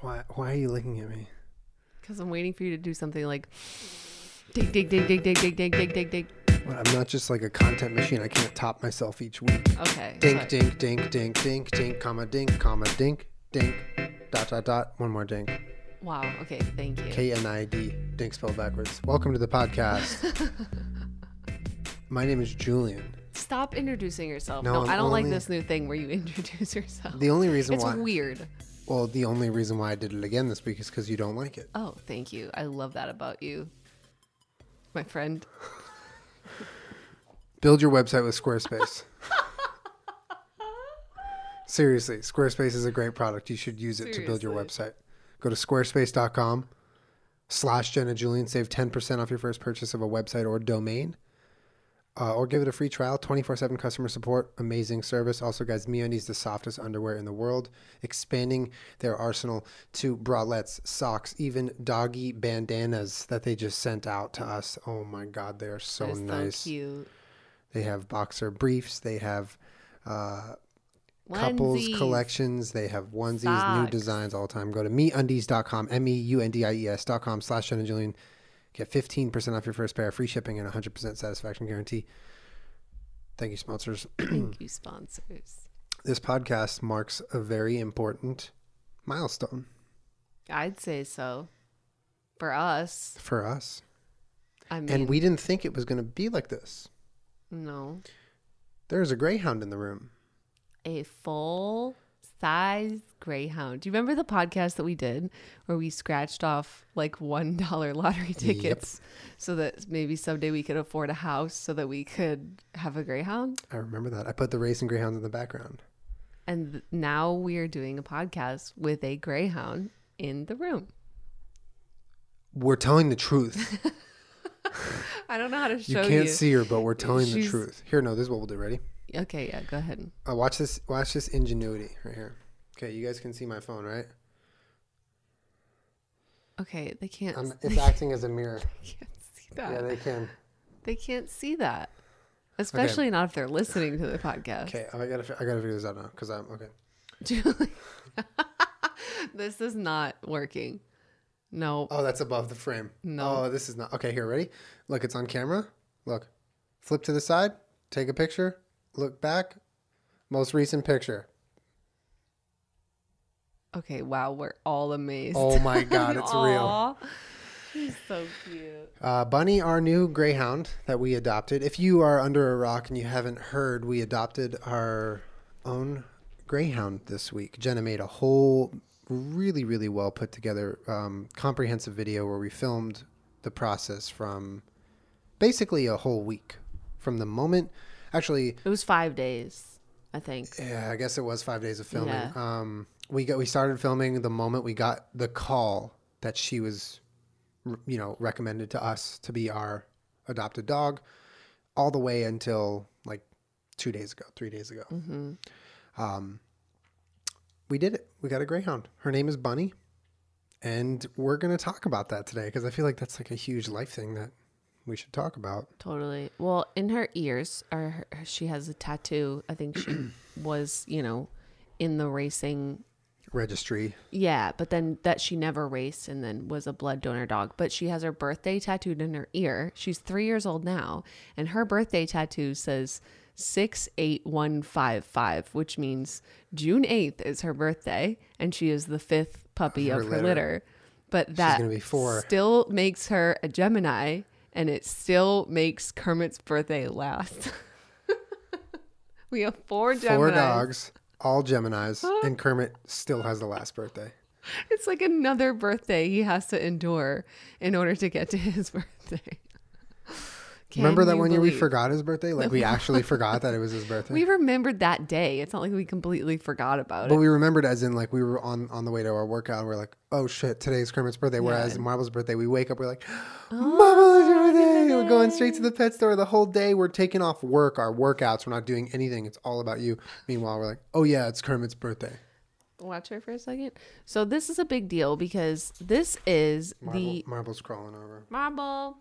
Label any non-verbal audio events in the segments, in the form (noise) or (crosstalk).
Why? Why are you looking at me? Because I'm waiting for you to do something like dig, dig, dig, dig, dig, dig, dig, dig, dig, dig. Well, I'm not just like a content machine. I can't top myself each week. Okay. Dink, but- dink, dink, dink, dink, dink, comma, dink, comma, dink, dink, dot, dot, dot. One more dink. Wow. Okay. Thank you. K N I D. Dink spelled backwards. Welcome to the podcast. (laughs) My name is Julien. Stop introducing yourself. No, No, I'm don't like this new thing where you (laughs) introduce yourself. The only reason it's why, It's weird. Well, the only reason why I did it again this week is because you don't like it. Oh, thank you. I love that about you, my friend. (laughs) Build your website with Squarespace. (laughs) Seriously, Squarespace is a great product. You should use it to build your website. Go to squarespace.com slash Jenna Julien. Save 10% off your first purchase of a website or domain. Uh, or give it a free trial, 24-7 customer support, amazing service. Also, guys, MeUndies, the softest underwear in the world, expanding their arsenal to bralettes, socks, even doggy bandanas that they just sent out to us. Oh my God, they are so They're nice. So cute. They have boxer briefs. They have uh, couples Onesies. collections. They have onesies, new designs all the time. Go to meundies.com, M E U N D I E S.com slash Jenna Julien. Get 15% off your first pair, free shipping, and 100% satisfaction guarantee. Thank you, sponsors. (clears throat) Thank you, sponsors. this podcast marks a very important milestone I'd say so. For us, for us. I mean, And we didn't think it was going to be like this. no, There's a greyhound in the room. a full size greyhound. Do you remember the podcast that we did where we scratched off like one dollar lottery tickets so that maybe someday we could afford a house so that we could have a greyhound? I remember that. I put the racing greyhounds in the background. And now we are doing a podcast with a greyhound in the room. We're telling the truth. (laughs) I don't know how to show You can't you. see her, but we're telling the truth. Here, no, this is what we'll do. Ready? Okay, yeah, go ahead. Uh, watch this. Watch this ingenuity right here. Okay, you guys can see my phone, right? Okay, they can't. I'm, they it's (laughs) acting as a mirror. can't see that. Yeah, they can. They can't see that. Especially not if they're listening to the podcast. Okay, I gotta. I gotta figure this out now because I'm okay. Julie, (laughs) this is not working. No. Oh, that's above the frame. No. Oh, this is not. Okay, here, ready? Look, it's on camera. Look, flip to the side. Take a picture. Look back. Most recent picture. Okay, wow, we're all amazed. Oh my God, it's (laughs) real. He's so cute. Uh, Bunny, our new greyhound that we adopted. If you are under a rock and you haven't heard, we adopted our own greyhound this week. Jenna made a whole, really, really well put together, um, comprehensive video where we filmed the process from basically a whole week from the moment. Actually, It was five days, I think. yeah, I guess it was five days of filming. Yeah. Um, we got we started filming the moment we got the call that she was, you know, recommended to us to be our adopted dog, all the way until like two days ago, three days ago. hmm Um, we did it. We got a greyhound. Her name is Bunny, and we're gonna talk about that today because I feel like that's like a huge life thing that we should talk about. Totally. Well, in her ears, or her, she has a tattoo. I think she (clears throat) was, you know, in the racing Registry. Yeah, but then that she never raced and then was a blood donor dog. But she has her birthday tattooed in her ear. She's three years old now, and her birthday tattoo says six eight one five five, which means June eighth is her birthday, and she is the fifth puppy Of of her her, litter. litter. But that gonna be four. still makes her a Gemini, and it still makes Kermit's birthday last. (laughs) we have four Geminis. Four dogs, all Geminis, (gasps) and Kermit still has the last birthday. It's like another birthday he has to endure in order to get to his (laughs) birthday. Can Remember that one year we forgot his birthday? Like we (laughs) actually forgot that it was his birthday. We remembered that day. It's not like we completely forgot about but it. But we remembered as in like we were on on the way to our workout and we're like, oh shit, today's Kermit's birthday. Whereas Yeah. Marble's birthday, we wake up, we're like, (gasps) Oh, Marble's birthday. We're going straight to the pet store the whole day. We're taking off work, our workouts. We're not doing anything. It's all about you. Meanwhile, we're like, oh yeah, it's Kermit's birthday. Watch her for a second. So this is a big deal because this is Marble, the Marble's crawling over. marble.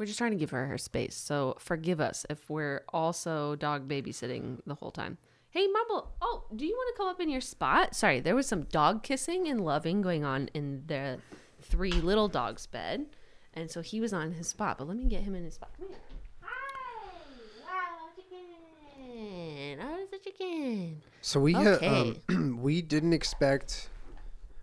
We're just trying to give her her space. So forgive us if we're also dog babysitting the whole time. Hey, Marble. Oh, do you want to come up in your spot? Sorry, there was some dog kissing and loving going on in the three little dogs' bed. And so he was on his spot. But let me get him in his spot. Come here. Hi. Wow, chicken. Oh, it's a chicken. So we uh, Okay. um, (clears throat) we didn't expect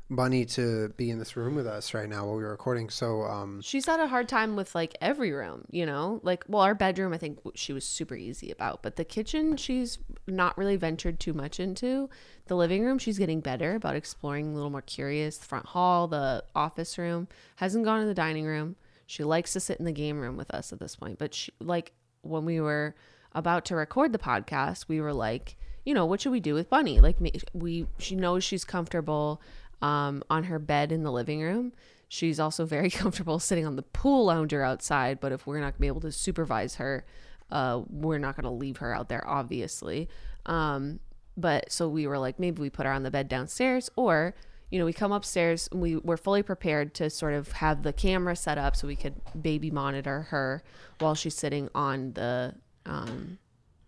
Bunny to be in this room with us right now while we were recording. So um, She's had a hard time with like every room, you know? Like, well, our bedroom, I think she was super easy about, but the kitchen, she's not really ventured too much into. The living room, she's getting better about exploring a little more curious. The front hall, the office room, hasn't gone in the dining room. She likes to sit in the game room with us at this point, but she, like, when we were about to record the podcast, we were like, you know, what should we do with Bunny? Like, we, she knows she's comfortable um, on her bed in the living room. She's also very (laughs) comfortable sitting on the pool lounger outside, but if we're not going to be able to supervise her, uh, we're not going to leave her out there, obviously. Um, but so we were like, maybe we put her on the bed downstairs, or you know, we come upstairs. And we were fully prepared to sort of have the camera set up so we could baby monitor her while she's sitting on the um,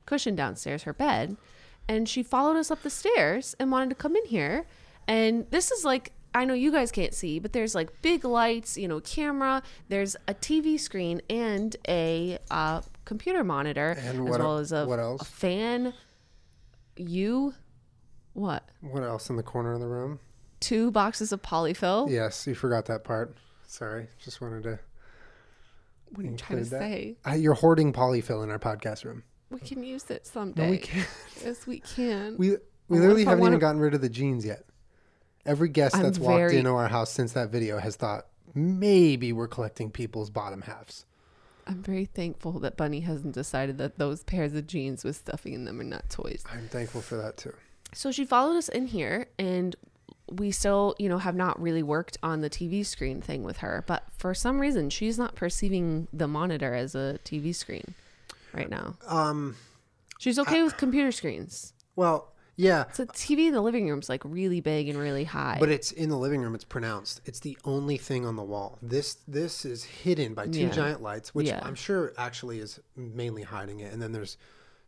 cushion downstairs, her bed. And she followed us up the stairs and wanted to come in here. And this is like, I know you guys can't see, but there's like big lights, you know, camera, there's a TV screen and a uh, computer monitor, And as what- well as a, what else? a fan. You, what? what else in the corner of the room? Two boxes of polyfill? Yes, you forgot that part. Sorry, just wanted to. What are you trying to that. say? Uh, you're hoarding polyfill in our podcast room. We can use it someday. No, we can't. Yes, we can. We we literally haven't even gotten rid of the jeans yet. Every guest I'm that's walked very- into our house since that video has thought maybe we're collecting people's bottom halves. I'm very thankful that Bunny hasn't decided that those pairs of jeans with stuffing in them are not toys. I'm thankful for that too. So she followed us in here and we still, you know, have not really worked on the TV screen thing with her, but for some reason she's not perceiving the monitor as a TV screen right now. Um. She's okay with computer screens. Well, yeah, So TV in the living room is like really big and really high. but it's in the living room. It's pronounced. It's the only thing on the wall. This this is hidden by two Yeah. giant lights, which Yeah. I'm sure actually is mainly hiding it. And then there's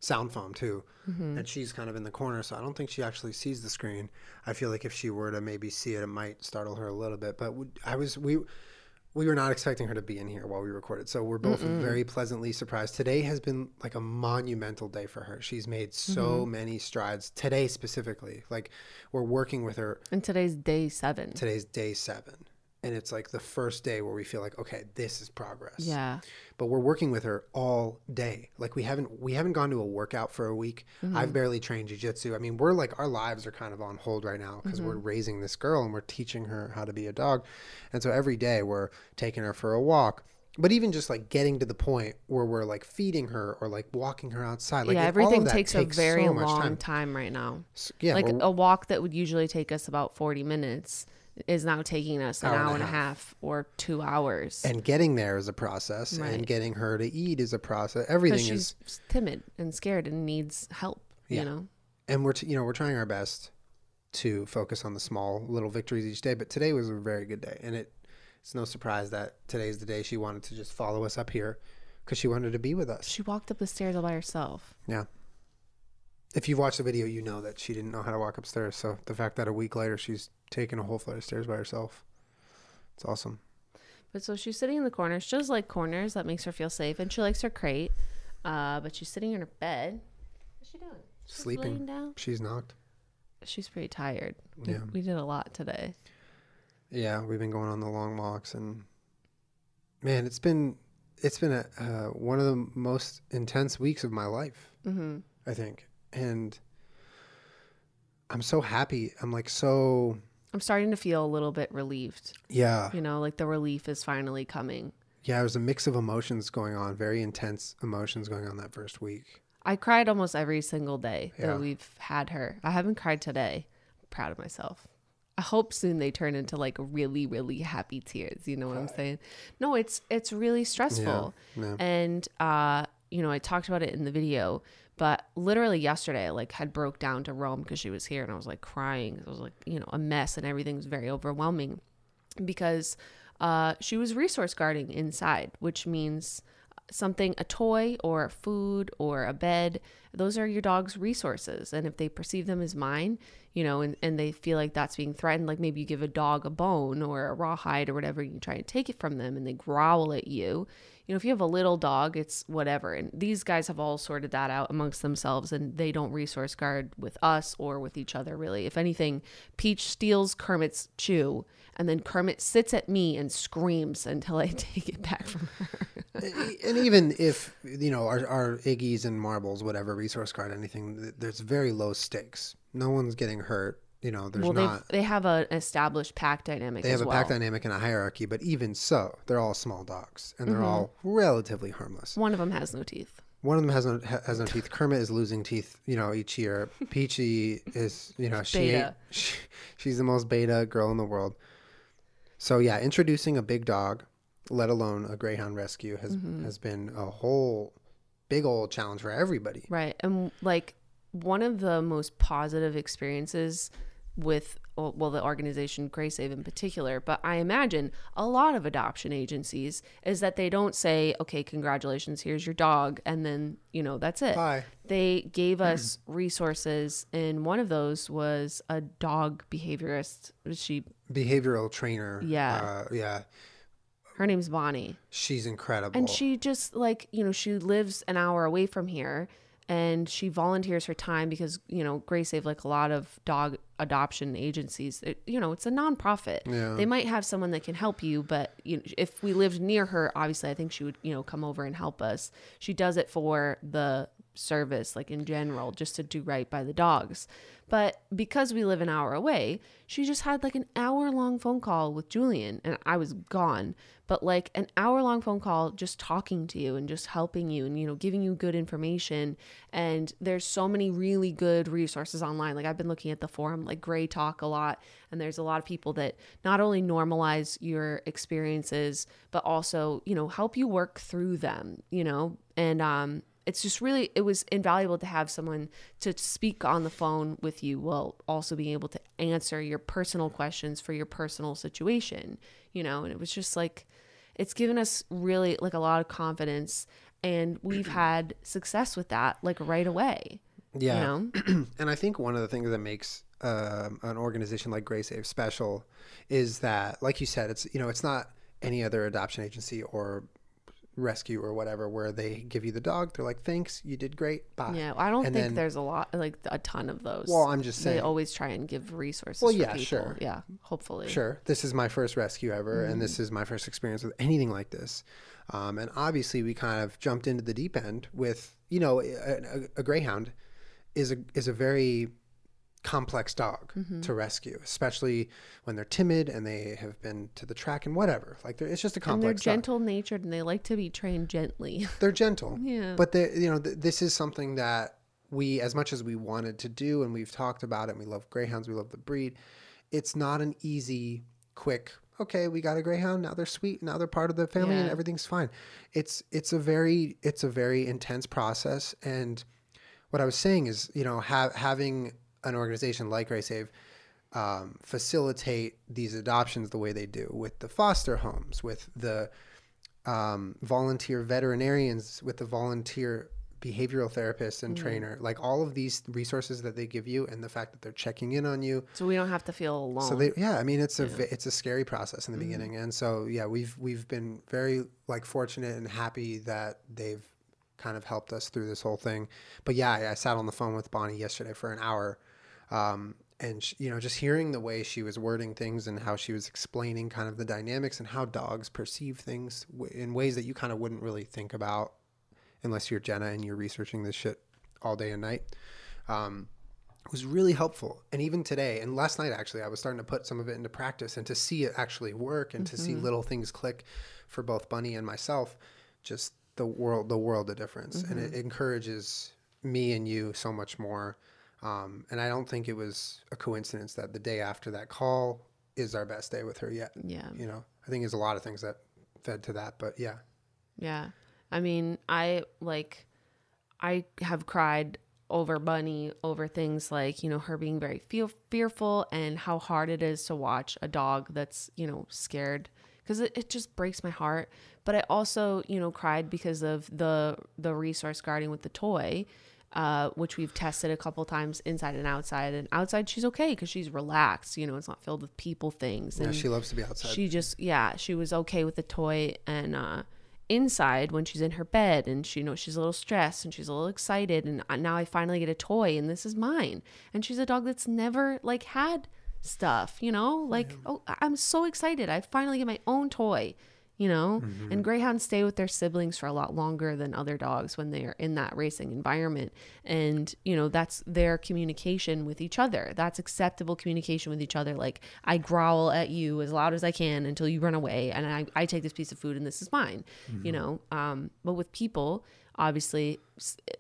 sound foam too, Mm-hmm. and she's kind of in the corner, so I don't think she actually sees the screen. I feel like if she were to maybe see it, it might startle her a little bit. But I was we. We were not expecting her to be in here while we recorded, so we're both very pleasantly surprised. Today has been like a monumental day for her. She's made so Mm-hmm. many strides today specifically. Like we're working with her and today's day seven. today's day seven and it's like the first day where we feel like okay this is progress Yeah. but we're working with her all day like we haven't we haven't gone to a workout for a week Mm-hmm. i've barely trained jiu-jitsu i mean we're like our lives are kind of on hold right now because we're Mm-hmm. raising this girl and we're teaching her how to be a dog and so every day we're taking her for a walk but even just like getting to the point where we're like feeding her or like walking her outside like yeah, it- all of everything that takes, a very so much long time. time. right now. S- yeah like a walk that would usually take us about 40 minutes is now taking us an Hour and a hour and a half. half or two hours. And getting there is a process Right. and getting her to eat is a process. Everything she's is timid and scared and needs help Yeah. you know? And we're t- you know we're trying our best to focus on the small little victories each day but today was a very good day. And it it's no surprise that today's the day she wanted to just follow us up here because she wanted to be with us. She walked up the stairs all by herself. Yeah if you've watched the video you know that she didn't know how to walk upstairs. So the fact that a week later she's taken a whole flight of stairs by herself it's awesome. But so she's sitting in the corner. She does like corners that makes her feel safe and she likes her crate. Uh, but she's sitting in her bed. What's she doing? She's Sleeping. down? She's knocked. She's pretty tired. We, Yeah. we did a lot today. Yeah we've been going on the long walks and man it's been it's been a uh, one of the most intense weeks of my life mm-hmm. I think. And I'm so happy. I'm like so i'm starting to feel a little bit relieved yeah. you know like the relief is finally coming Yeah, there's a mix of emotions going on, very intense emotions going on that first week. I cried almost every single day Yeah. that we've had her. I haven't cried today. I'm proud of myself. I hope soon they turn into like really, really happy tears. You know what I'm saying? No, it's it's really stressful. Yeah. And uh, you know, I talked about it in the video, but literally yesterday I like had broke down to Rome because she was here and I was like crying. It was like, you know, a mess and everything was very overwhelming because uh, she was resource guarding inside, which means something, a toy or food or a bed, those are your dog's resources. And if they perceive them as mine, you know, and, and they feel like that's being threatened, like maybe you give a dog a bone or a rawhide or whatever, and you try and take it from them and they growl at you. You know, if you have a little dog, it's whatever. And these guys have all sorted that out amongst themselves and they don't resource guard with us or with each other, really. If anything, Peach steals Kermit's chew and then Kermit sits at me and screams until I (laughs) take it back from her. and even if you know our, our iggies and marbles whatever resource guard, anything there's very low stakes no one's getting hurt you know there's well, not they they have an established pack dynamic. they have a well. pack dynamic and a hierarchy but even so they're all small dogs and they're Mm-hmm. all relatively harmless One of them has no teeth. one of them has no has no teeth kermit is losing teeth you know each year (laughs) peachy is you know she, (laughs) she she's the most beta girl in the world so yeah introducing a big dog let alone a greyhound rescue has Mm-hmm. has been a whole big old challenge for everybody Right. And like one of the most positive experiences with well the organization GreySave in particular, but I imagine a lot of adoption agencies is that they don't say, "Okay, congratulations, here's your dog," and then, you know, that's it. Bye. They gave us (clears throat) resources and one of those was a dog behaviorist. She behavioral trainer. Yeah. Uh, yeah. her name's Bonnie. She's incredible. And she just like, you know, she lives an hour away from here and she volunteers her time because, you know, GreySave, like a lot of dog adoption agencies, it, you know, it's a nonprofit. Yeah. They might have someone that can help you, but you know, if we lived near her, obviously I think she would, you know, come over and help us. She does it for the service, like in general, just to do right by the dogs. But because we live an hour away, she just had like an hour long phone call with Julian and I was gone. But like an hour long phone call just talking to you and just helping you and, you know, giving you good information. And there's so many really good resources online. Like I've been looking at the forum, like Greytalk a lot. And there's a lot of people that not only normalize your experiences, but also, you know, help you work through them, you know? And, um, it's just really it was invaluable to have someone to speak on the phone with you while also being able to answer your personal questions for your personal situation you know and it was just like it's given us really like a lot of confidence and we've (clears throat) had success with that like right away yeah. you know (clears throat) and I think one of the things that makes um, an organization like GreySave special is that, like you said, it's you know it's not any other adoption agency or rescue or whatever where they give you the dog. They're like, "Thanks, you did great. Bye." yeah i don't And think then- there's a lot like a ton of those Well, I'm just saying they always try and give resources Well, yeah, people. sure. yeah hopefully Sure, this is my first rescue ever, and Mm-hmm. this is my first experience with anything like this. Um, and obviously, we kind of jumped into the deep end with, you know, a, a, a greyhound is a is a very complex dog Mm-hmm. to rescue, especially when they're timid and they have been to the track and whatever. Like, they're, it's just a complex. and they're complex dog. gentle natured and they like to be trained gently (laughs) They're gentle, yeah but they, you know, th- this is something that we, as much as we wanted to do, and we've talked about it. and We love greyhounds. We love the breed. It's not an easy, quick. Okay, we got a greyhound. Now they're sweet. Now they're part of the family, and everything's fine. It's it's a very it's a very intense process. And what I was saying is, you know, ha- having an organization like GreySave um, facilitate these adoptions the way they do with the foster homes, with the um, volunteer veterinarians, with the volunteer behavioral therapist and trainer, like all of these resources that they give you, and the fact that they're checking in on you. so we don't have to feel alone. So they, yeah, I mean, it's a ve- it's a scary process in the beginning, and so yeah, we've we've been very like fortunate and happy that they've kind of helped us through this whole thing. But yeah, I, I sat on the phone with Bonnie yesterday for an hour, um, and sh you know, just hearing the way she was wording things and how she was explaining kind of the dynamics and how dogs perceive things w- in ways that you kind of wouldn't really think about unless you're Jenna and you're researching this shit all day and night. Um, was really helpful. And even today, and last night actually, I was starting to put some of it into practice and to see it actually work and to see little things click for both Bunny and myself, just the world, the world of difference. And it encourages me and you so much more. Um, and I don't think it was a coincidence that the day after that call is our best day with her yet. yeah You know, I think there's a lot of things that fed to that, but yeah. Yeah. I mean, I like I have cried over Bunny over things like, you know, her being very feel fearful and how hard it is to watch a dog that's, you know, scared because it, it just breaks my heart. But I also, you know, cried because of the the resource guarding with the toy, uh, which we've tested a couple times inside and outside. And outside, she's okay because she's relaxed. You know, it's not filled with people things. Yeah, she loves to be outside. she just yeah she was okay with the toy and uh inside when she's in her bed and she you know she's a little stressed and she's a little excited and now i finally get a toy and this is mine and she's a dog that's never like had stuff you know like oh i'm so excited i finally get my own toy you know? And greyhounds stay with their siblings for a lot longer than other dogs when they are in that racing environment. And you know that's their communication with each other. That's acceptable communication with each other. Like i growl at you as loud as i can until you run away and i, I take this piece of food and this is mine you know? Um, but with people obviously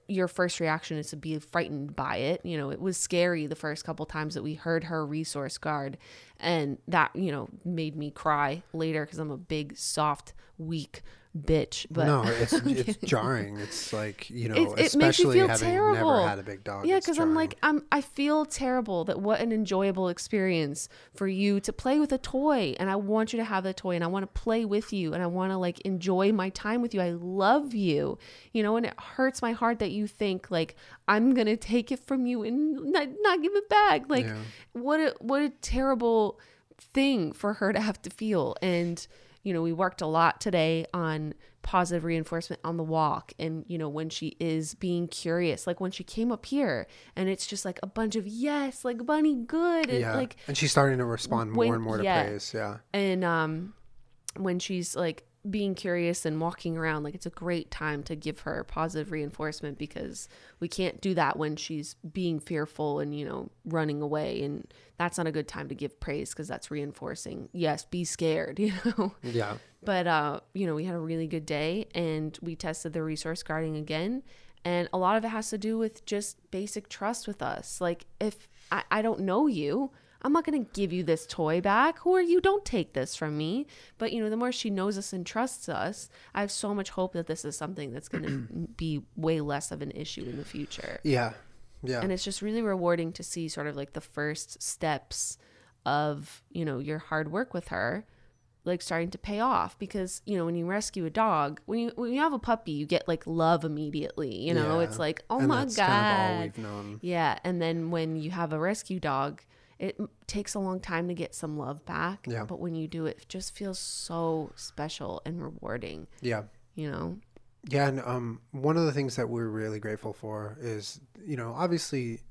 your first reaction is to be frightened by it. You know it was scary the first couple times that we heard her resource guard and that you know made me cry later because i'm a big soft weak bitch but no, (laughs) it's it's jarring. It's like you know, it, it makes me especially feel having terrible. never had a big dog. Yeah, because I'm like I'm. I feel terrible that what an enjoyable experience for you to play with a toy, and I want you to have the toy, and I want to play with you, and I want to like enjoy my time with you. I love you, you know, and it hurts my heart that you think like I'm gonna take it from you and not, not give it back. Like, Yeah. what a what a terrible thing for her to have to feel and you know we worked a lot today on positive reinforcement on the walk and you know when she is being curious like when she came up here and it's just like a bunch of yes like bunny good and yeah, like and she's starting to respond when- more and more to yeah. praise. Yeah, and um when she's like being curious and walking around like it's a great time to give her positive reinforcement because we can't do that when she's being fearful and you know running away. And that's not a good time to give praise because that's reinforcing. Yes be scared (laughs) you know? Yeah, but uh you know we had a really good day and we tested the resource guarding again. And a lot of it has to do with just basic trust with us. Like if i, I don't know you i'm not going to give you this toy back who are you don't take this from me but you know the more she knows us and trusts us i have so much hope that this is something that's going to (clears throat) be way less of an issue in the future yeah, yeah. and it's just really rewarding to see sort of like the first steps of you know your hard work with her like starting to pay off because you know when you rescue a dog when you when you have a puppy you get like love immediately you know Yeah. it's like oh and my god kind of all we've known. yeah and then when you have a rescue dog it takes a long time to get some love back Yeah. but when you do it, it just feels so special and rewarding Yeah, you know Yeah, and um, one of the things that we're really grateful for is, you know, obviously,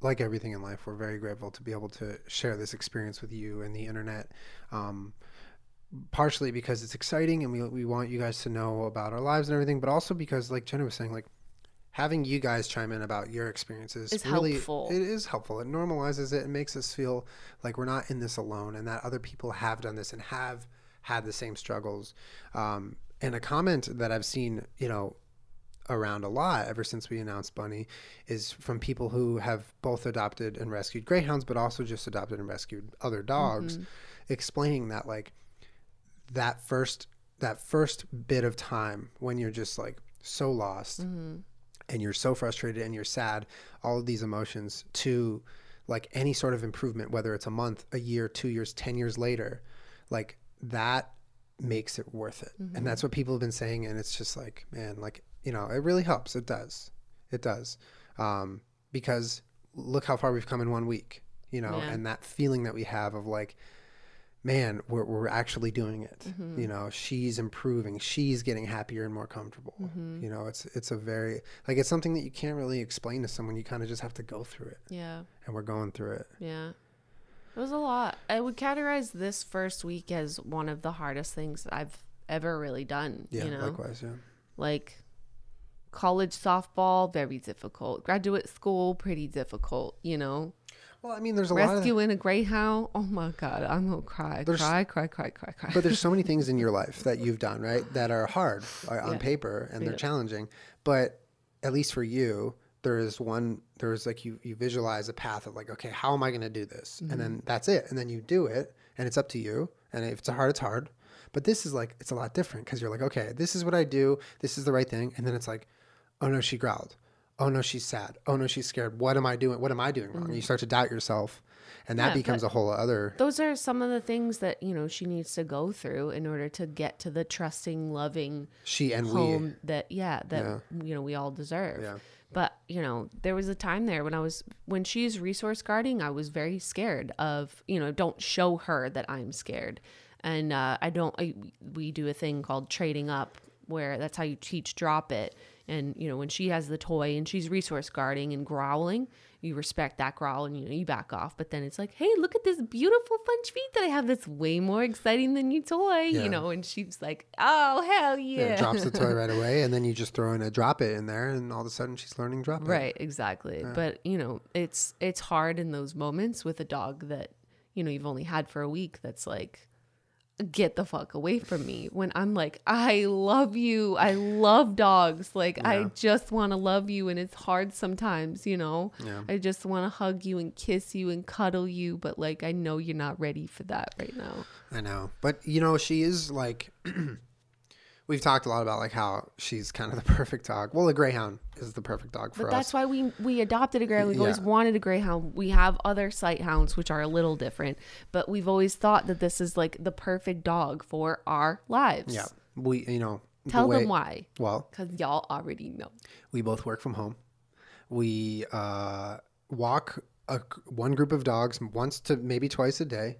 like everything in life, we're very grateful to be able to share this experience with you and the internet. Um, partially because it's exciting and we, we want you guys to know about our lives and everything, but also because, like Jenna was saying, like having you guys chime in about your experiences Is really helpful. it is helpful. It normalizes it and makes us feel like we're not in this alone and that other people have done this and have had the same struggles. Um, and a comment that I've seen, you know, around a lot ever since we announced Bunny is from people who have both adopted and rescued greyhounds, but also just adopted and rescued other dogs, explaining that like that first that first bit of time when you're just like so lost and you're so frustrated and you're sad, all of these emotions to like any sort of improvement, whether it's a month, a year, two years, 10 years later, like that makes it worth it. And that's what people have been saying. And it's just like, man, like, you know, it really helps. It does. It does. Um, because look how far we've come in one week, you know, Yeah. and that feeling that we have of like, man, we're, we're actually doing it. You mm-hmm. know, she's improving. She's getting happier and more comfortable. Mm-hmm. You know, it's it's a very like it's something that you can't really explain to someone. You kind of just have to go through it, yeah and we're going through it. Yeah. It was a lot. I would categorize this first week as one of the hardest things I've ever really done. Yeah, you know, likewise. Yeah, like college softball, very difficult. Graduate school, pretty difficult. You know, well, I mean, there's a lot of, rescuing a greyhound. Oh my god, I'm gonna cry, There's- cry, cry, cry, cry, cry. but there's so many (laughs) things in your life that you've done right that are hard uh, on Yeah. paper and they're challenging. But at least for you, there is one. There is like you you visualize a path of like, okay, how am I going to do this? And then that's it. And then you do it, and it's up to you. And if it's hard, it's hard. But this is like it's a lot different because you're like, okay, this is what I do. This is the right thing. And then it's like, oh no, she growled. Oh no, she's sad. Oh no, she's scared. What am I doing? What am I doing wrong? And you start to doubt yourself, and that Mm-hmm. Yeah, becomes a whole other. Those are some of the things that, you know, she needs to go through in order to get to the trusting, loving She and home that yeah, that Yeah. you know, we all deserve. Yeah. But, you know, there was a time there when I was when she's resource guarding, I was very scared of, you know, don't show her that I'm scared. And uh, I don't I, we do a thing called trading up where that's how you teach drop it. And, you know, when she has the toy and she's resource guarding and growling, you respect that growl and you know you back off. But then it's like, hey, look at this beautiful fun treat that I have that's way more exciting than your toy, Yeah. you know. And she's like, oh hell Yeah, yeah, drops the toy right away, and then you just throw in a drop it in there, and all of a sudden she's learning drop it. Right, exactly. But you know, it's it's hard in those moments with a dog that you know you've only had for a week. That's like, get the fuck away from me. When I'm like, I love you. I love dogs. Like I just want to love you, and it's hard sometimes. You know, Yeah. I just want to hug you and kiss you and cuddle you, but like I know you're not ready for that right now. I know, but you know, she is like. (clears throat) We've talked a lot about like how she's kind of the (laughs) perfect dog. Well, a greyhound is the perfect dog for But us. that's why we we adopted a greyhound. We've always wanted a greyhound. We have other sight hounds, which are a little different, but we've always thought that this is like the perfect dog for our lives. yeah, we you know the Tell way- them why, Well, because y'all already know. we both work from home. We uh, walk a, one group of dogs once to maybe twice a day,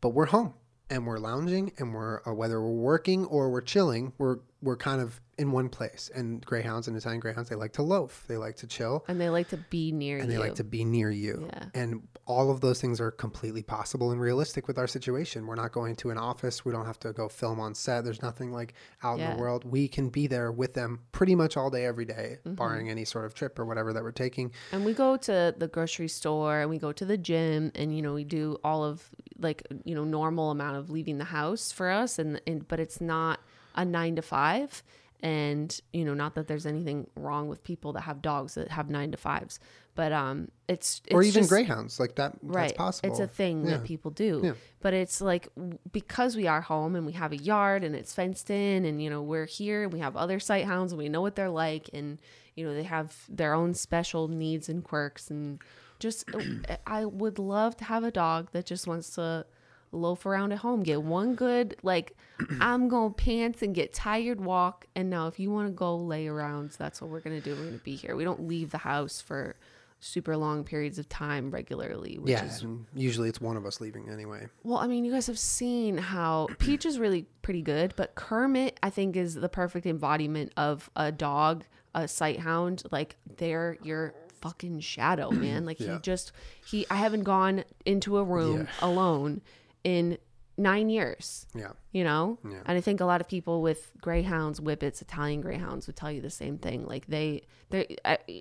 but we're home and we're lounging and we're uh, whether we're working or we're chilling, we're we're kind of in one place. And greyhounds and Italian greyhounds, they like to loaf, they like to chill, And they like to be near you. and you. they like to be near you. Yeah. And all of those things are completely possible and realistic with our situation. We're not going to an office. We don't have to go film on set. There's nothing like out in the world. We can be there with them pretty much all day, every day, Mm-hmm. barring any sort of trip or whatever that we're taking. And we go to the grocery store and we go to the gym and you know we do all of like you know normal amount of leaving the house for us and, and but it's not a 9 to 5 and you know not that there's anything wrong with people that have dogs that have 9 to 5s but um it's, it's or even just- greyhounds. Like that, right that's possible. it's a thing Yeah. that people do Yeah. but it's like because we are home and we have a yard and it's fenced in and you know we're here and we have other sight hounds and we know what they're like and you know they have their own special needs and quirks and just (clears throat) i would love to have a dog that just wants to loaf around at home get one good like (clears throat) i'm gonna pants and get tired walk and now if you want to go lay around that's what we're gonna do we're gonna be here we don't leave the house for super long periods of time regularly which Yeah, is usually it's one of us leaving anyway. well, I mean, you guys have seen how (clears throat) Peach is really pretty good, but Kermit, I think, is the perfect embodiment of a dog, a sight hound. Like they're your fucking shadow, man. Like Yeah. he just he. I haven't gone into a room alone in nine years. Yeah, You know, Yeah. and I think a lot of people with greyhounds, whippets, Italian greyhounds would tell you the same thing. Like they, they,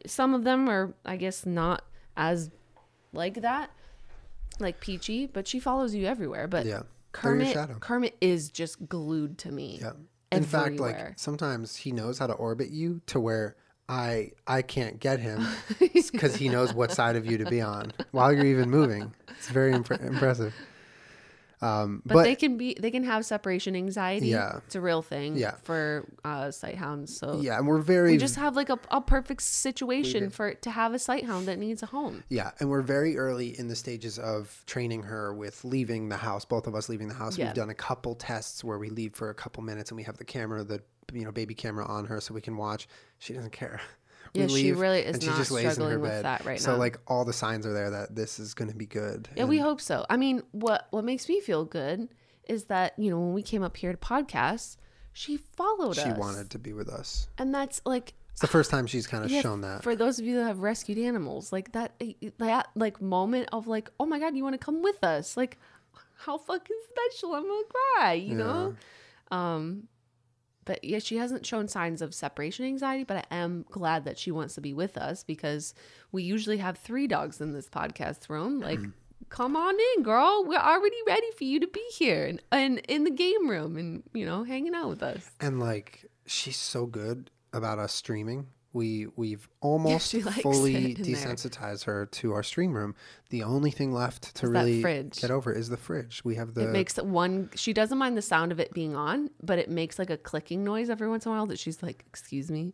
some of them are, I guess, not as like that, like Peachy, but she follows you everywhere. But yeah. Kermit. Kermit is just glued to me. Yeah. In fact, like sometimes he knows how to orbit you to where I I can't get him (laughs) because he knows what side of you to be on while you're even moving. It's very impre- impressive. Um, But, but, they can be, they can have separation anxiety. Yeah. it's a real thing. Yeah. for uh, sight hounds. So yeah, and we're very we just have like a, a perfect situation for to have a sight hound that needs a home. Yeah, and we're very early in the stages of training her with leaving the house. Both of us leaving the house. Yeah. We've done a couple tests where we leave for a couple minutes and we have the camera, the you know baby camera on her so we can watch. She doesn't care. (laughs) We Yeah, she really is she not just lays in her struggling with bed. that right so now. So like all the signs are there that this is going to be good. Yeah, we hope so. I mean, what what makes me feel good is that you know when we came up here to podcast, she followed she us. She wanted to be with us. and that's like It's the first time she's kind of yeah, shown that. for those of you that have rescued animals, like that that like moment of like, oh my god, you want to come with us? Like, how fucking special! I'm gonna cry, you know. Um, but yeah, she hasn't shown signs of separation anxiety, but I am glad that she wants to be with us because we usually have three dogs in this podcast room. (clears throat) Like, come on in, girl. We're already ready for you to be here and, and in the game room and, you know, hanging out with us. and like she's so good about us streaming. We we've (laughs) almost fully it in there. desensitized her to our stream room. The only thing left to Is really get over is the fridge. We have the It makes one, she doesn't mind the sound of it being on, but it makes like a clicking noise every once in a while that she's like, excuse me.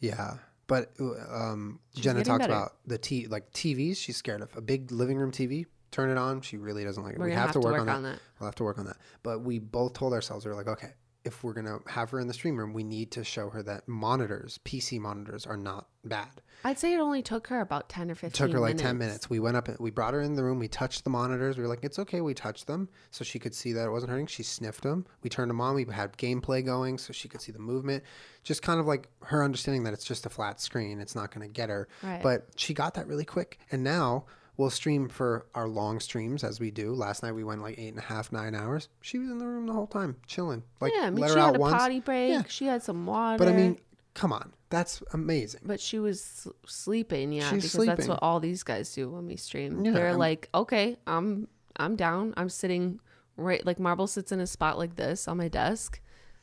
yeah. But uh, um, Jenna talked better. about the t like TVs. She's scared of a big living room TV. Turn it on. She really doesn't like it. We're we gonna have, to work, on, that. that. We'll have to work on that. But we both told ourselves we are like, okay, if we're gonna have her in the stream room, we need to show her that monitors, PC monitors, are not bad. I'd say it only took her about ten or It fifteen. took her like 10 minutes. We went up, and we brought her in the room. We touched the monitors. We were like, it's okay. We touched them so she could see that it wasn't hurting. She sniffed them. We turned them on. We had gameplay going so she could see the movement. Just kind of like her understanding that it's just a flat screen. It's not going to get her. Right. But she got that really quick. And now we'll stream for our long streams as we do. Last night we went like eight and a half, nine hours. She was in the room the whole time, chilling. Like, yeah, I mean, let she her had out a once. potty break. Yeah. She had some water. But I mean, come on. That's amazing. But she was s- sleeping, yeah, She's because that's sleeping. what all these guys do when we stream. Yeah, They're I'm- like, okay, I'm I'm down. I'm sitting right like Marble sits in a spot like this on my desk,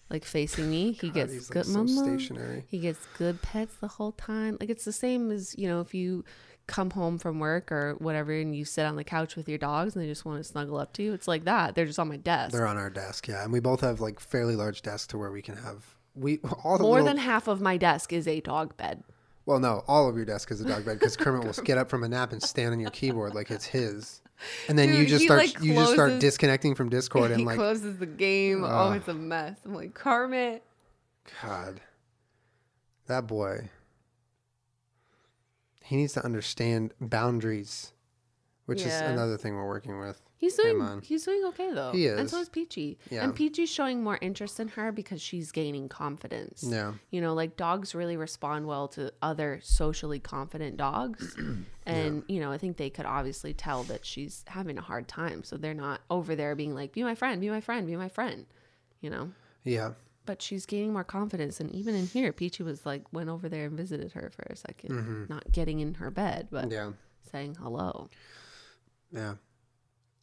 like facing me. He God, gets he's, good like, so mama. stationary. He gets good pets the whole time. Like it's the same as you know if you come home from work or whatever and you sit on the couch with your dogs and they just want to snuggle up to you. It's like that. They're just on my desk. They're on our desk, yeah, and we both have like fairly large desks to where we can have we (laughs) all the More little, than half of my desk is a dog bed. well, no, all of your desk is a dog bed because Kermit will (laughs) get up from a nap and stand on your keyboard like it's his, and then you just start like, you just start disconnecting from Discord (laughs) and he like closes the game. oh, it's a mess. I'm like, Kermit. God, that boy, he needs to understand boundaries, which is Yeah. another thing we're working with. He's doing he's doing okay though. He And is. so is Peachy. Yeah. And Peachy's showing more interest in her because she's gaining confidence. Yeah, You know, like dogs really respond well to other socially confident dogs. (clears throat) and, you know, I think they could obviously tell that she's having a hard time. So they're not over there being like, be my friend, be my friend, be my friend. You know? yeah, But she's gaining more confidence. And even in here, Peachy was like, went over there and visited her for a 2nd Not getting in her bed, but Mm-hmm. yeah. saying hello. Yeah.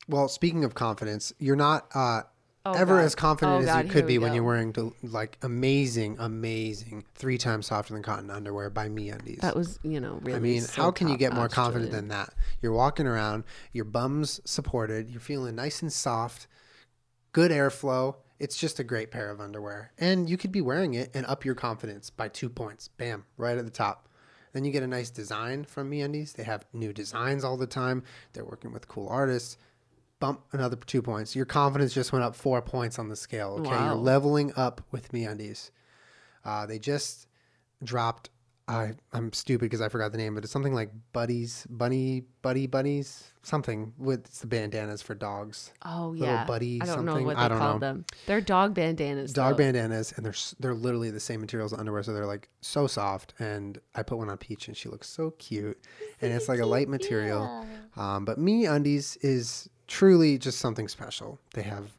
Well, speaking of confidence, you're not uh, Oh, ever God. as confident Oh, as God, you could be when go. you're wearing del- like amazing, amazing, three times softer than cotton underwear by Me Undies. That was, you know, really. I mean, so how can you get more confident than that? You're walking around, your bum's supported, you're feeling nice and soft, good airflow. It's just a great pair of underwear. And you could be wearing it and up your confidence by two points. Bam, right at the top. Then you get a nice design from MeUndies. They have new designs all the time. They're working with cool artists. Bump another two points. Your confidence just went up four points on the scale. Okay, Wow. you're leveling up with MeUndies. Uh, they just dropped. I I'm stupid because I forgot the name, but it's something like Buddies, Bunny, Buddy Bunnies, something with it's the bandanas for dogs. Oh Little yeah, buddy I don't know something. what I they don't call know. them. They're dog bandanas. Dog though. bandanas, and they're s- they're literally the same materials as underwear, so they're like so soft. And I put one on Peach, and she looks so cute, and it's like a light material. Um, but Me Undies is truly just something special. They have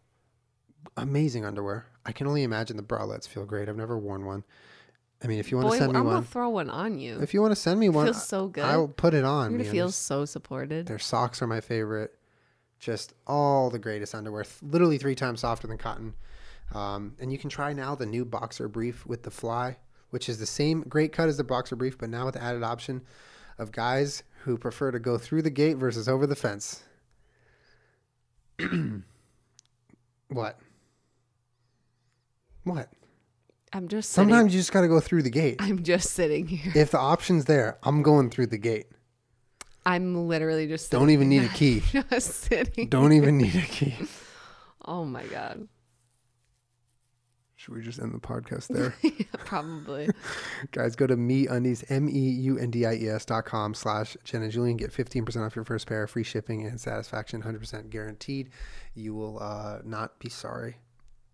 amazing underwear. I can only imagine the bralettes feel great. I've never worn one. I mean, if you want Boy, to send me one, I'm gonna throw one on you. if you want to send me one, feels so good. I'll put it on. You're gonna MeUndies. feel so supported. Their socks are my favorite. Just all the greatest underwear. Literally three times softer than cotton. Um, and you can try now the new boxer brief with the fly, which is the same great cut as the boxer brief, but now with the added option of guys who prefer to go through the gate versus over the fence. (clears throat) what? What? I'm just sitting. Sometimes you just got to go through the gate. I'm just sitting here. If the option's there, I'm going through the gate. I'm literally just sitting Don't even need a key. (laughs) just sitting. Don't even need a key. Oh my god. Should we just end the podcast (laughs) there? Probably. (laughs) Guys, go to MeUndies, M-E-U-N-D-I-E-S dot com slash Jen and Julien. Get 15% off your first pair, free shipping and satisfaction, 100% guaranteed. You will uh, not be sorry.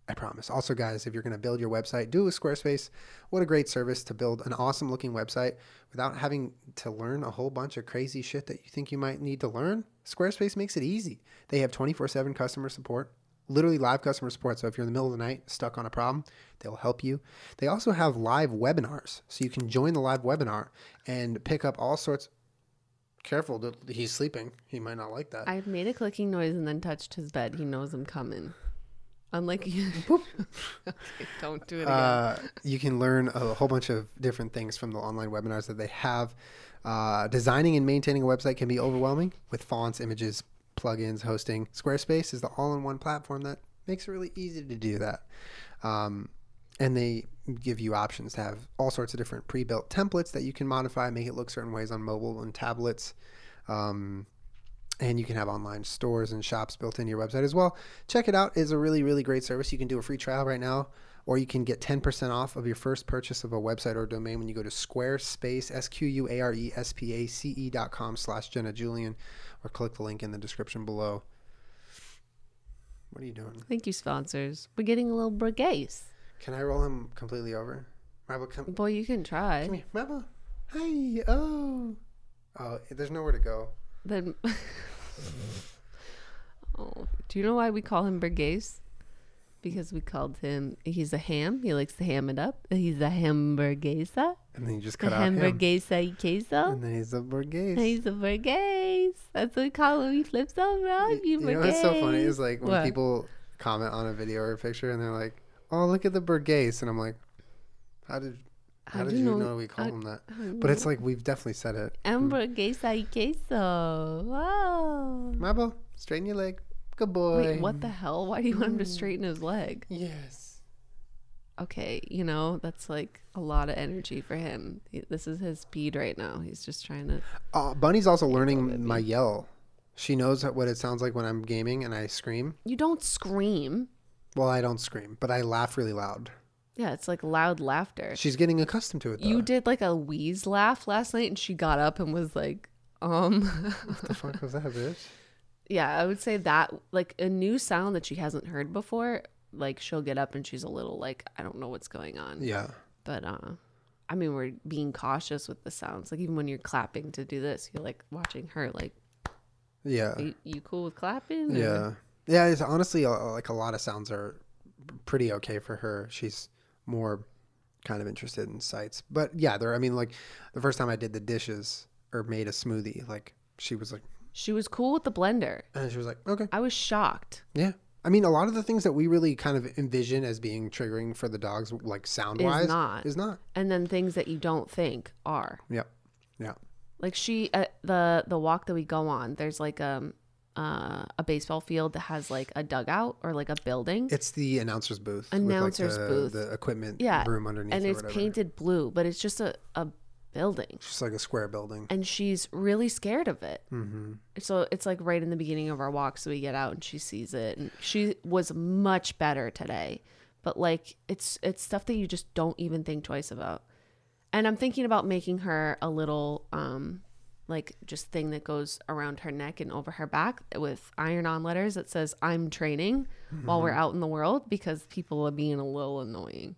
I promise. Also, guys, if you're going to build your website, do it with Squarespace. What a great service to build an awesome looking website without having to learn a whole bunch of crazy shit that you think you might need to learn. Squarespace makes it easy. They have 24 7 customer support, literally live customer support. So if you're in the middle of the night stuck on a problem, they'll help you. They also have live webinars. So you can join the live webinar and pick up all sorts. Careful, he's sleeping. He might not like that. I made a clicking noise and then touched his bed. He knows I'm coming. Unlike you. (laughs) okay, don't do it again. Uh, you can learn a whole bunch of different things from the online webinars that they have. Uh, designing and maintaining a website can be overwhelming with fonts, images, plugins, hosting. Squarespace is the all in one platform that makes it really easy to do that. Um, and they give you options to have all sorts of different pre-built templates that you can modify, make it look certain ways on mobile and tablets. Um, and you can have online stores and shops built into your website as well. Check it out. It's a really, really great service. You can do a free trial right now, or you can get 10% off of your first purchase of a website or domain when you go to squarespace, S-Q-U-A-R-E-S-P-A-C-E dot com slash Jenna Julien, or click the link in the description below. What are you doing? Thank you, sponsors. We're getting a little brigaise. Can I roll him completely over? Marble, come, Boy, you can try. come here. Hi. Oh. Oh, there's nowhere to go. Then. (laughs) oh, do you know why we call him brigaise? Because we called him. He's a ham. He likes to ham it up. He's a hamburguesa. And then you just cut out him. hamburguesa y queso. And then he's a burgase. He's a brigaise. That's what we call him. He flips over you, You know what's so funny is like when What? people comment on a video or a picture and they're like, "Oh, look at the burgase," and I'm like, "How did how, did you know, know- we call I- him that?" But it's like we've definitely said it. hamburguesa y queso. Wow. Marble, straighten your leg. Good boy. Wait, what the hell? Why do you want him to straighten his leg? Yes. Okay, you know, that's like a lot of energy for him. He- This is his speed right now. He's just trying to. Uh, Bunny's also learning my yell. She knows what it sounds like when I'm gaming and I scream. You don't scream. Well, I don't scream, but I laugh really loud. Yeah, it's like loud laughter. She's getting accustomed to it. Though. You did like a wheeze laugh last night, and she got up and was like, um. (laughs) What the fuck was that, bitch? yeah, I would say that like a new sound that she hasn't heard before. Like she'll get up and she's a little like, I don't know what's going on. Yeah. But uh, I mean, we're being cautious with the sounds. Like even when you're clapping to do this, you're like watching her. Like, Yeah. you, you cool with clapping? or- Yeah, yeah. It's honestly uh, like a lot of sounds are pretty okay for her. She's more kind of interested in sights, but yeah, there. I mean, like the first time I did the dishes or made a smoothie, like she was like, She was cool with the blender. and she was like, okay, I was shocked. yeah. I mean, a lot of the things that we really kind of envision as being triggering for the dogs, like sound wise, is not. is not. And then things that you don't think are. Yeah, yeah. Like she, uh, the the walk that we go on, there's like um uh, a baseball field that has like a dugout or like a building. It's the announcer's booth. Announcer's with like the, booth. The equipment Yeah, room underneath, and it's whatever. painted blue, but it's just a, a building. Just like a square building. And she's really scared of it. Mm-hmm. So it's like right in the beginning of our walk. So we get out and she sees it. And she was much better today. But like it's it's stuff that you just don't even think twice about. And I'm thinking about making her a little um like just thing that goes around her neck and over her back with iron on letters that says I'm training while we're mm-hmm. out in the world because people are being a little annoying.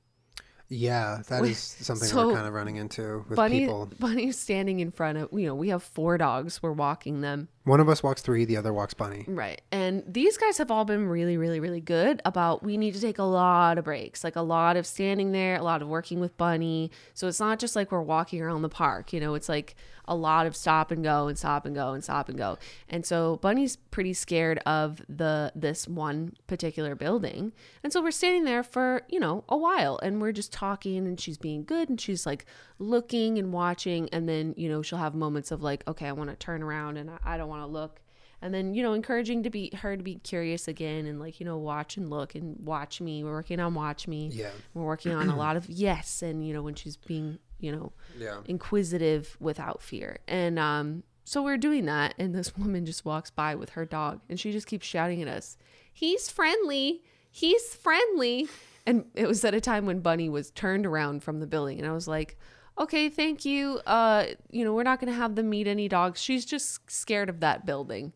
Yeah, that is something so we're kind of running into with Bunny people. Bunny's standing in front of you know, we have four dogs, we're walking them. One of us walks three, the other walks bunny. Right. And these guys have all been really, really, really good about we need to take a lot of breaks, like a lot of standing there, a lot of working with Bunny. So it's not just like we're walking around the park, you know, it's like a lot of stop and go and stop and go and stop and go. And so Bunny's pretty scared of the this one particular building. And so we're standing there for, you know, a while and we're just talking and she's being good and she's like looking and watching. And then, you know, she'll have moments of like, okay, I want to turn around and I, I don't want to look. And then you know encouraging to be her to be curious again and like you know watch and look and watch me. We're working on watch me. Yeah. we're working on a lot of (clears throat) yes and you know when she's being you know Yeah. inquisitive without fear. And um so we're doing that and this (laughs) woman just walks by with her dog and she just keeps shouting at us he's friendly. He's friendly and it was at a time when bunny was turned around from the building and i was like okay thank you. Uh you know we're not going to have them meet any dogs. She's just scared of that building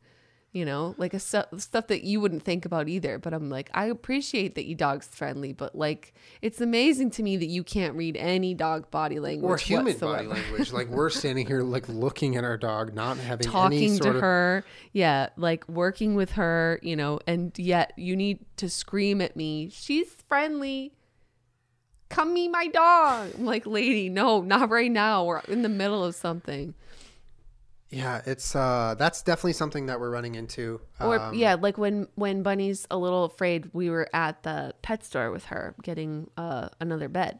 you know like a stu- stuff that you wouldn't think about either but i'm like i appreciate that you dog's friendly but like it's amazing to me that you can't read any dog body language Or human whatsoever. body language. Like we're standing here, like looking at our dog, not having any talking to of. her yeah like working with her you know and yet you need to scream at me she's friendly come meet my dog i'm like lady no not right now we're in the middle of something Yeah, it's uh, that's definitely something that we're running into. or Um, yeah like when when bunny's a little afraid we were at the pet store with her getting uh another bed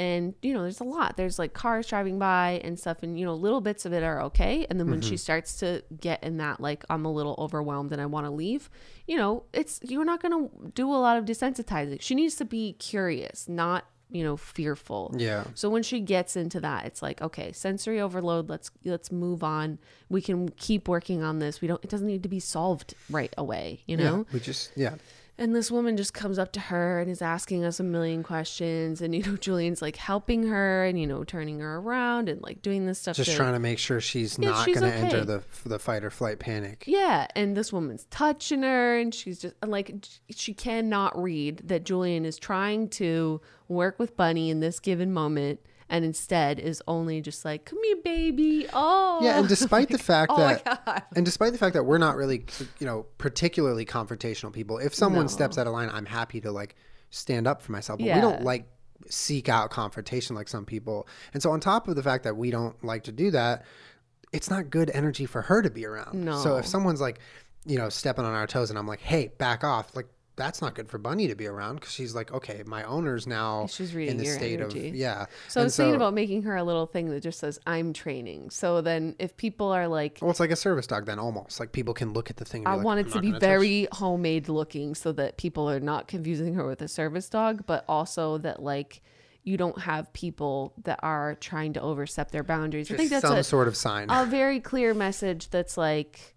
and you know there's a lot there's like cars driving by and stuff and you know little bits of it are okay and then when Mm-hmm. she starts to get in that like i'm a little overwhelmed and i want to leave you know it's you're not going to do a lot of desensitizing she needs to be curious not you know, fearful. Yeah. So when she gets into that, it's like, okay, sensory overload. Let's let's move on. We can keep working on this. We don't. It doesn't need to be solved right away. You know. Yeah. We just yeah. And this woman just comes up to her and is asking us a million questions. And, you know, (laughs) Julien's like helping her and, you know, turning her around and like doing this stuff. Just to- trying to make sure she's Yeah, not going to enter the the fight or flight panic. Yeah. And this woman's touching her and she's just like, she cannot read that Julien is trying to work with Bunny in this given moment. And instead is only just like, come here, baby. Oh, Yeah, and despite the (laughs) fact oh that and despite the fact that we're not really you know particularly confrontational people, if someone No. steps out of line, I'm happy to like stand up for myself. But we don't like seek out confrontation like some people. And so on top of the fact that we don't like to do that, it's not good energy for her to be around. No. So if someone's like, you know, stepping on our toes and I'm like, "Hey, back off." Like that's not good for Bunny to be around because she's like, okay, my owner's now She's in the state energy. of yeah. So I And was thinking about making her a little thing that just says, I'm training. So then if people are like, Well, it's like a service dog then, almost like people can look at the thing. I like, want "I'm it to be gonna touch very homemade looking so that people are not confusing her with a service dog, but also that like you don't have people that are trying to overstep their boundaries. I think that's some a, sort of sign. a very clear message that's like,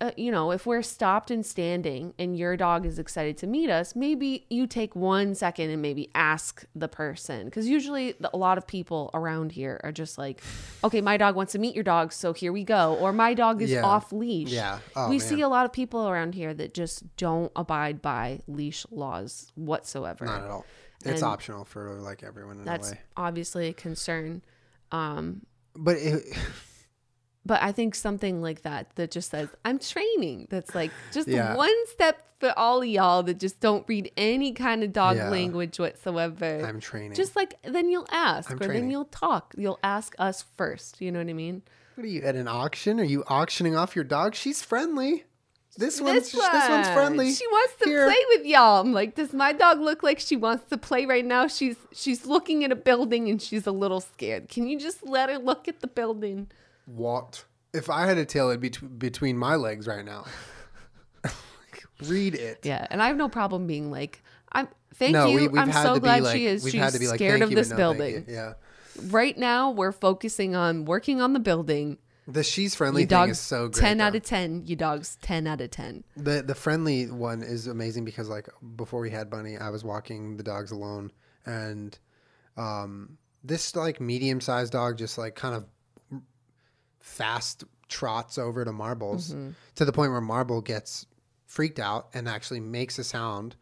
uh, you know, if we're stopped and standing and your dog is excited to meet us, maybe you take one second and maybe ask the person. Because usually the, a lot of people around here are just like, okay, my dog wants to meet your dog, so here we go. Or my dog is Yeah. off leash. Yeah. Oh, we man. see a lot of people around here that just don't abide by leash laws whatsoever. Not at all. It's And optional for like everyone in That's a way. obviously a concern. Um, But it, but I think something like that that just says I'm training. That's like just Yeah. one step for all of y'all that just don't read any kind of dog Yeah. language whatsoever. I'm training. just like then you'll ask, I'm or then you'll talk. You'll ask us first. You know what I mean? what are you at an auction? Are you auctioning off your dog? She's friendly. This one's this, this one's friendly. She wants to Here. play with y'all. I'm like, does my dog look like she wants to play right now? She's she's looking at a building and she's a little scared. Can you just let her look at the building? What? If I had a tail, it'd be t- between my legs right now. (laughs) Read it. Yeah, and I have no problem being like, I'm. Thank no, you. we, I'm so glad be like, she is. We've She's had to be like, scared of this no, building. Yeah. Right now, we're focusing on working on the building. The she's friendly Your thing is so great. ten though. out of ten. Your dog's ten out of ten. The the friendly one is amazing because like before we had Bunny, I was walking the dogs alone, and um, this like medium sized dog just like kind of fast trots over to Marbles Mm-hmm. to the point where Marble gets freaked out and actually makes a sound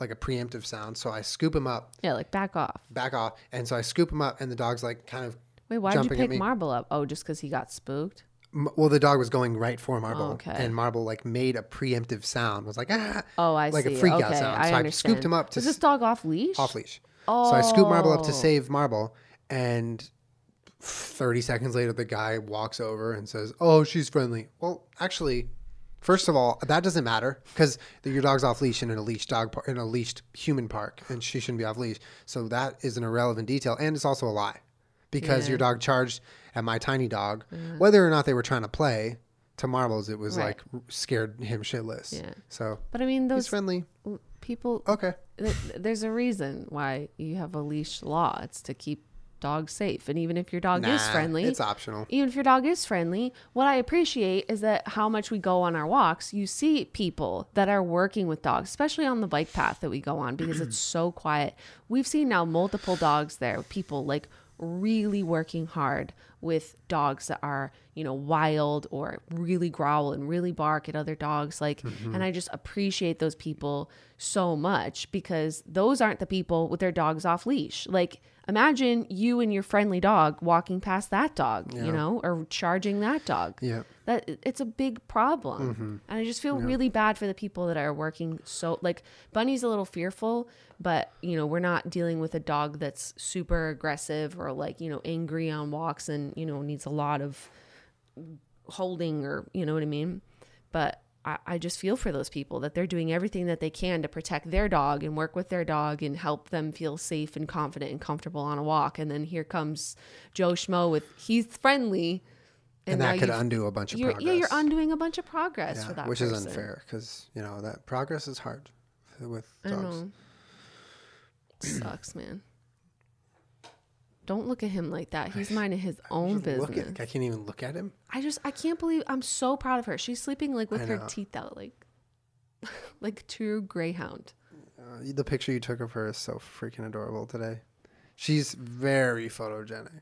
like a preemptive sound. So I scoop him up, Yeah, like back off. back off, and so I scoop him up, and the dog's like kind of. Wait, why did you pick. Marble up? Oh, just because he got spooked. M- Well, the dog was going right for Marble, Okay. and Marble like made a preemptive sound. Was like ah, Oh, I like see. a freak okay, out sound. I so I understand. scooped him up to Was this dog off leash? off leash. Oh. So I scoop Marble up to Oh. save Marble, and 30 seconds later, the guy walks over and says, Oh, she's friendly. Well, actually, first of all, that doesn't matter because your dog's off leash in a leashed dog par- in a leashed human park, and she shouldn't be off leash. So that is an irrelevant detail, and it's also a lie because Yeah. your dog charged at my tiny dog, mm. whether or not they were trying to play. To marbles, it was Right. like scared him shitless. Yeah. So But I mean, those friendly. people. Okay. th- there's a reason why you have a leash law. It's to keep dogs safe, and even if your dog is friendly, It's optional. even if your dog is friendly, what I appreciate is that how much we go on our walks, you see people that are working with dogs, especially on the bike path that we go on because it's so quiet. We've seen now multiple dogs there, people like really working hard with dogs that are, you know, wild or really growl and really bark at other dogs like and I just appreciate those people so much because those aren't the people with their dogs off leash. Like imagine you and your friendly dog walking past that dog, you know, or charging that dog. Yeah. That it's a big problem. Mm-hmm. And I just feel really bad for the people that are working so like Bunny's a little fearful, but you know, we're not dealing with a dog that's super aggressive or like, you know, angry on walks and, you know, needs a lot of holding or you know what I mean. But I, I just feel for those people that they're doing everything that they can to protect their dog and work with their dog and help them feel safe and confident and comfortable on a walk. And then here comes Joe Schmo with he's friendly. And, now that could undo a bunch of progress. Yeah, you're undoing a bunch of progress Yeah, for that which person. is unfair because you know that progress is hard with I dogs. know. Sucks, man. Don't look at him like that. He's minding his own look business. at, I can't even look at him. I just I can't believe I'm so proud of her. She's sleeping like with I her know. teeth out, like (laughs) like true greyhound. Uh, the picture you took of her is so freaking adorable today. She's very photogenic.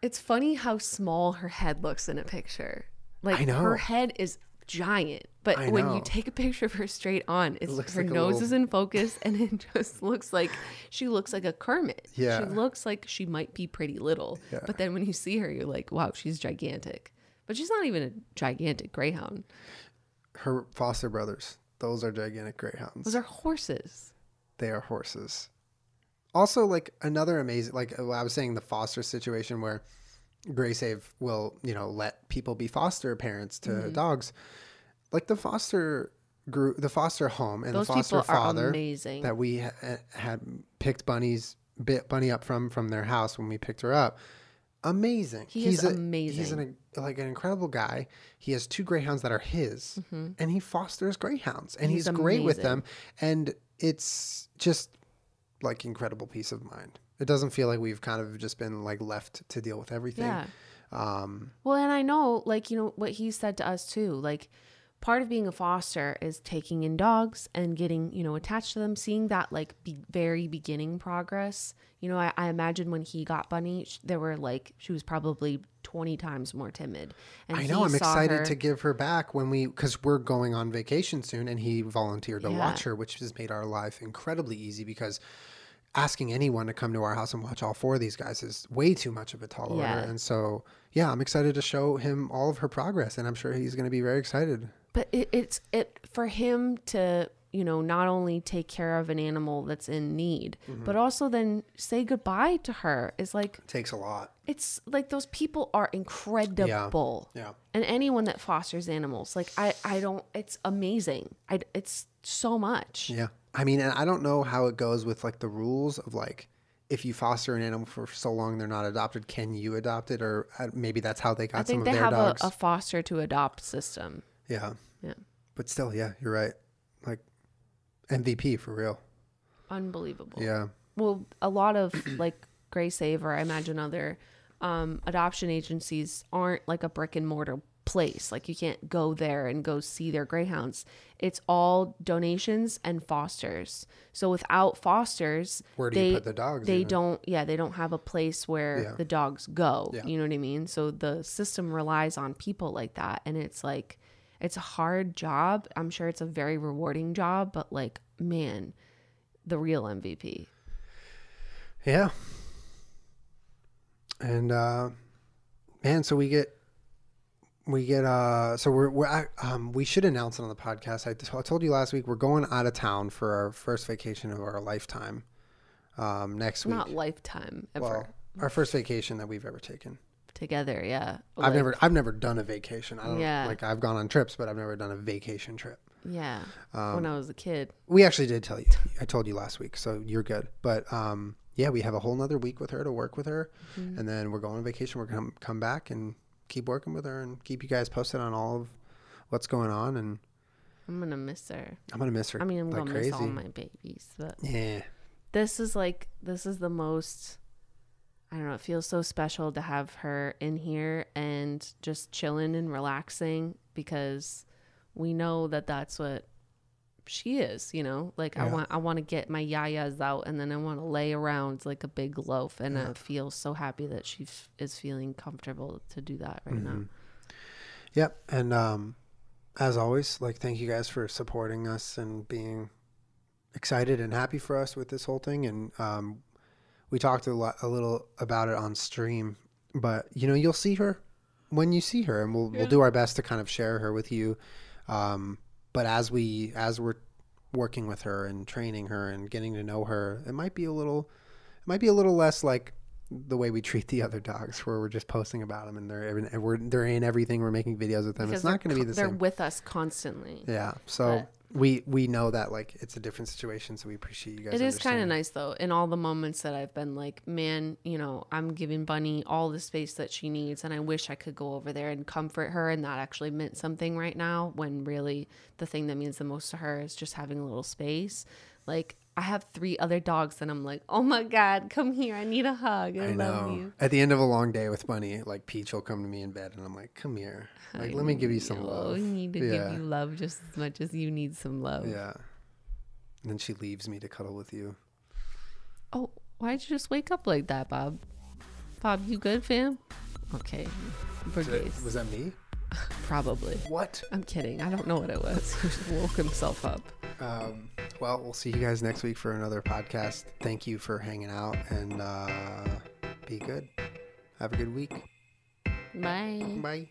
It's funny how small her head looks in a picture. Like I know. her head is giant, but when you take a picture of her straight on, it's looks her like nose little- is in focus and it (laughs) just looks like she looks like a Kermit. Yeah. She looks like she might be pretty little. Yeah. But then when you see her, you're like, wow, she's gigantic. But she's not even a gigantic greyhound. Her foster brothers, those are gigantic greyhounds. Those are horses. they are horses. Also, like another amazing, like I was saying, the foster situation where GreySave will, you know, let people be foster parents to Mm-hmm. dogs. Like the foster group, the foster home, and Those the foster father amazing. that we ha- had picked Bunny's bit Bunny up from from their house when we picked her up. Amazing. He is he's a, He's amazing. an, like an incredible guy. He has two greyhounds that are his, and he fosters greyhounds, and he's, Mm-hmm. He's great with them. And it's just like incredible peace of mind. It doesn't feel like we've kind of just been like left to deal with everything. Yeah. Um, Well, and I know, like, you know, what he said to us too. Like, part of being a foster is taking in dogs and getting, you know, attached to them, seeing that, like, be- very beginning progress. You know, I, I imagine when he got Bunny, sh- there were like, she was probably 20 times more timid. And I know. I'm excited her- to give her back when we, because we're going on vacation soon, and he volunteered to Yeah. watch her, which has made our life incredibly easy because asking anyone to come to our house and watch all four of these guys is way too much of a tall Yeah. order. And so, yeah, I'm excited to show him all of her progress, and I'm sure he's going to be very excited. But it, it's it for him to you know not only take care of an animal that's in need, Mm-hmm. but also then say goodbye to her is like It takes a lot. it's like those people are incredible. Yeah. And anyone that fosters animals, like I I don't it's amazing. I it's so much. Yeah. I mean, and I don't know how it goes with like the rules of like if you foster an animal for so long they're not adopted, can you adopt it? Or uh, maybe that's how they got I think some they of their have a, dogs. a foster to adopt system. yeah. Yeah. But still, yeah, you're right. Like MVP for real. Unbelievable. Yeah. well a lot of (clears throat) like GreySave or i imagine other um, adoption agencies aren't like a brick and mortar place like you can't go there and go see their greyhounds it's all donations and fosters so without fosters Where do they, you put the dogs? they even? don't yeah they don't have a place where Yeah. the dogs go Yeah. you know what i mean so the system relies on people like that and it's like it's a hard job i'm sure it's a very rewarding job but like man the real mvp Yeah. And uh man, so we get we get uh so we're we're um we should announce it on the podcast. I, t- I told you last week we're going out of town for our first vacation of our lifetime. Um next week. not lifetime ever well, our first vacation that we've ever taken. together yeah I've Like, never I've never done a vacation. I don't Yeah. like I've gone on trips, but I've never done a vacation trip. yeah Um, when i was a kid We actually did tell you. I told you last week, so you're good. But um, yeah, we have a whole nother week with her to work with her, Mm-hmm. and then we're going on vacation. We're gonna come back and keep working with her and keep you guys posted on all of what's going on. And i'm gonna miss her I'm gonna miss her. i mean i'm like gonna crazy. miss all my babies but yeah, this is like this is the most i don't know it feels so special to have her in here and just chilling and relaxing because we know that that's what she is you know like i want i want to get my yayas out and then i want to lay around like a big loaf and Yeah. i feel so happy that she f- is feeling comfortable to do that right now Mhm. Yep. And um, as always, like thank you guys for supporting us and being excited and happy for us with this whole thing. And um, we talked a, lot, a little about it on stream, but you know, you'll see her when you see her, and we'll we'll do our best to kind of share her with you. Um, but as we as we're working with her and training her and getting to know her, it might be a little it might be a little less like the way we treat the other dogs, where we're just posting about them and they're in, we're they're in everything. We're making videos with them. because it's not going to be the they're same. with us constantly Yeah. So we we know that like it's a different situation. So we appreciate you guys. It is kind of nice though, in all the moments that I've been like, man, you know, I'm giving Bunny all the space that she needs, and I wish I could go over there and comfort her, and that actually meant something right now. When really, the thing that means the most to her is just having a little space. Like I have three other dogs, and I'm like, oh my god, come here, I need a hug. I, I love know. you. At the end of a long day with Bunny, like Peach will come to me in bed, and I'm like, "Come here, like I let me give you some love." I need to Yeah. give you love just as much as you need some love. Yeah. And then she leaves me to cuddle with you. Oh, why'd you just wake up like that, Bob? Bob, you good, fam? Okay, Was that, was that me? (laughs) Probably. What? I'm kidding. I don't know what it was. (laughs) He just woke himself up. Um, well, we'll see you guys next week for another podcast. Thank you for hanging out and uh, be good. Have a good week. Bye. Bye.